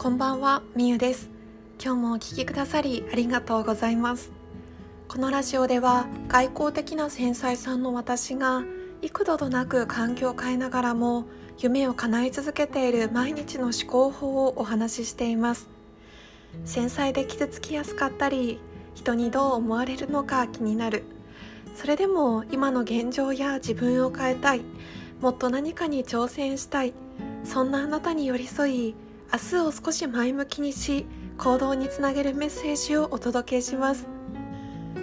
こんばんは、みゆです。今日もお聞きくださりありがとうございます。このラジオでは外交的な繊細さんの私が幾度となく環境を変えながらも夢を叶え続けている毎日の思考法をお話ししています。繊細で傷つきやすかったり人にどう思われるのか気になる。それでも今の現状や自分を変えたい。もっと何かに挑戦したい。そんなあなたに寄り添い明日を少し前向きにし行動につなげるメッセージをお届けします。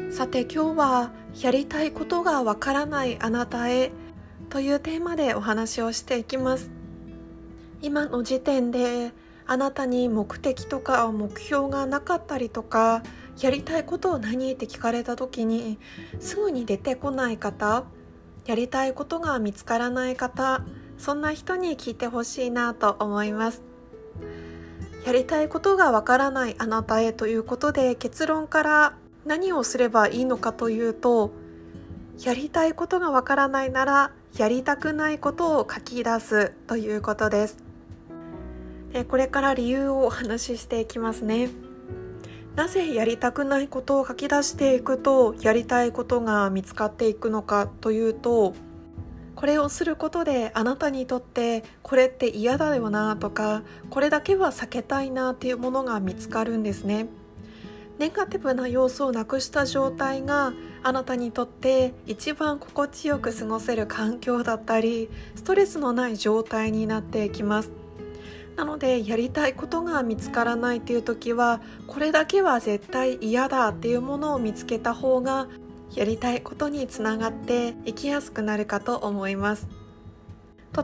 さて今日はやりたいことがわからないあなたへというテーマでお話をしていきます。今の時点であなたに目的とか目標がなかったりとかやりたいことを何って聞かれた時にすぐに出てこない方やりたいことが見つからない方そんな人に聞いてほしいなと思います。やりたいことがわからないあなたへということで結論から何をすればいいのかというとやりたいことがわからないならやりたくないことを書き出すということです。でこれから理由をお話ししていきますね。なぜやりたくないことを書き出していくとやりたいことが見つかっていくのかというとこれをすることであなたにとってこれって嫌だよなとかこれだけは避けたいなっていうものが見つかるんですね。ネガティブな要素をなくした状態があなたにとって一番心地よく過ごせる環境だったりストレスのない状態になっていきます。なのでやりたいことが見つからないっていう時はこれだけは絶対嫌だっていうものを見つけた方がやりたいことにつながっていきやすくなるかと思います。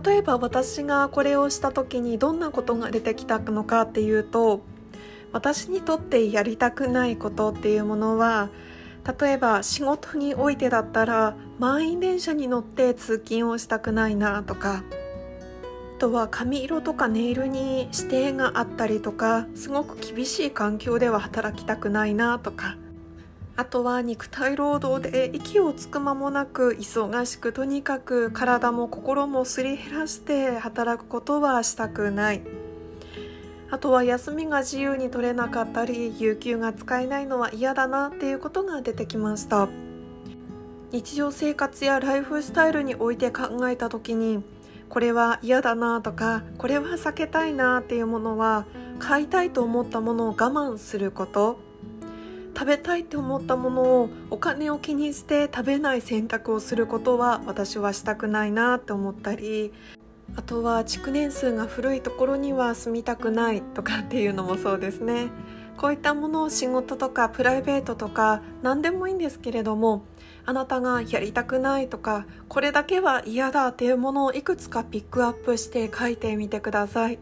例えば私がこれをした時にどんなことが出てきたのかっていうと私にとってやりたくないことっていうものは例えば仕事においてだったら満員電車に乗って通勤をしたくないなとかあとは髪色とかネイルに指定があったりとかすごく厳しい環境では働きたくないなとかあとは肉体労働で息をつく間もなく忙しくとにかく体も心もすり減らして働くことはしたくない。あとは休みが自由に取れなかったり有給が使えないのは嫌だなっていうことが出てきました。日常生活やライフスタイルにおいて考えた時にこれは嫌だなとかこれは避けたいなっていうものは買いたいと思ったものを我慢すること。食べたいって思ったものをお金を気にして食べない選択をすることは私はしたくないなって思ったりあとは築年数が古いところには住みたくないとかっていうのもそうですね。こういったものを仕事とかプライベートとか何でもいいんですけれどもあなたがやりたくないとかこれだけは嫌だっていうものをいくつかピックアップして書いてみてください。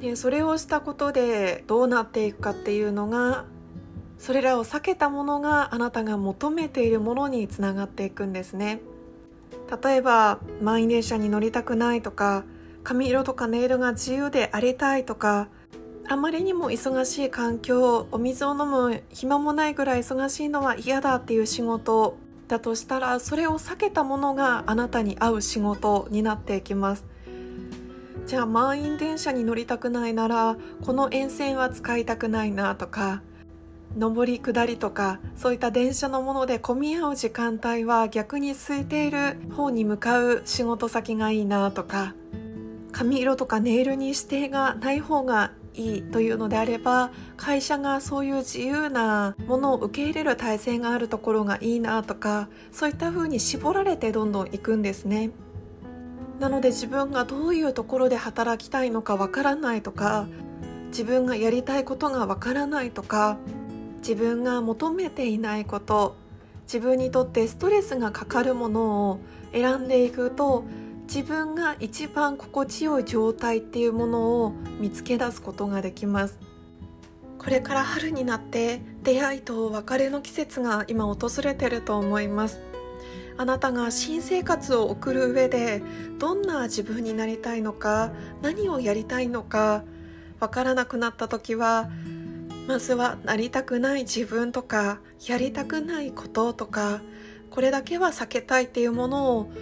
でそれをしたことでどうなっていくかっていうのがそれらを避けたものがあなたが求めているものにつながっていくんですね。例えば満員電車に乗りたくないとか髪色とかネイルが自由でありたいとかあまりにも忙しい環境お水を飲む暇もないぐらい忙しいのは嫌だっていう仕事だとしたらそれを避けたものがあなたに合う仕事になっていきます。じゃあ満員電車に乗りたくないならこの沿線は使いたくないなとか上り下りとかそういった電車のもので混み合う時間帯は逆に空いている方に向かう仕事先がいいなとか髪色とかネイルに指定がない方がいいというのであれば会社がそういう自由なものを受け入れる体制があるところがいいなとかそういった風に絞られてどんどん行くんですね。なので自分がどういうところで働きたいのかわからないとか自分がやりたいことがわからないとか自分が求めていないこと自分にとってストレスがかかるものを選んでいくと自分が一番心地よい状態っていうものを見つけ出すことができます。これから春になって出会いと別れの季節が今訪れてると思います。あなたが新生活を送る上でどんな自分になりたいのか何をやりたいのかわからなくなった時はまずはなりたくない自分とかやりたくないこととかこれだけは避けたいっていうものを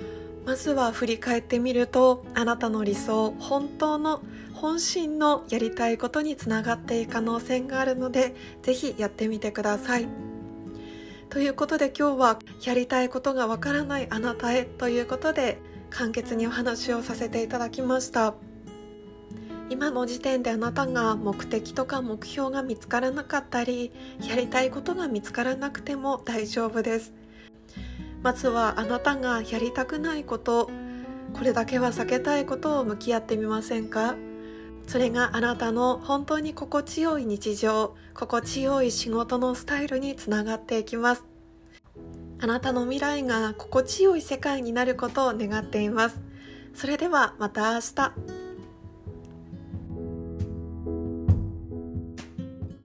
まずは振り返ってみるとあなたの理想本当の本心のやりたいことにつながっていく可能性があるのでぜひやってみてください。ということで今日はやりたいことがわからないあなたへということで簡潔にお話をさせていただきました。今の時点であなたが目的とか目標が見つからなかったりやりたいことが見つからなくても大丈夫です。まずはあなたがやりたくないことこれだけは避けたいことを向き合ってみませんか？それがあなたの本当に心地よい日常心地よい仕事のスタイルにつながっていきます。あなたの未来が心地よい世界になることを願っています。それではまた明日。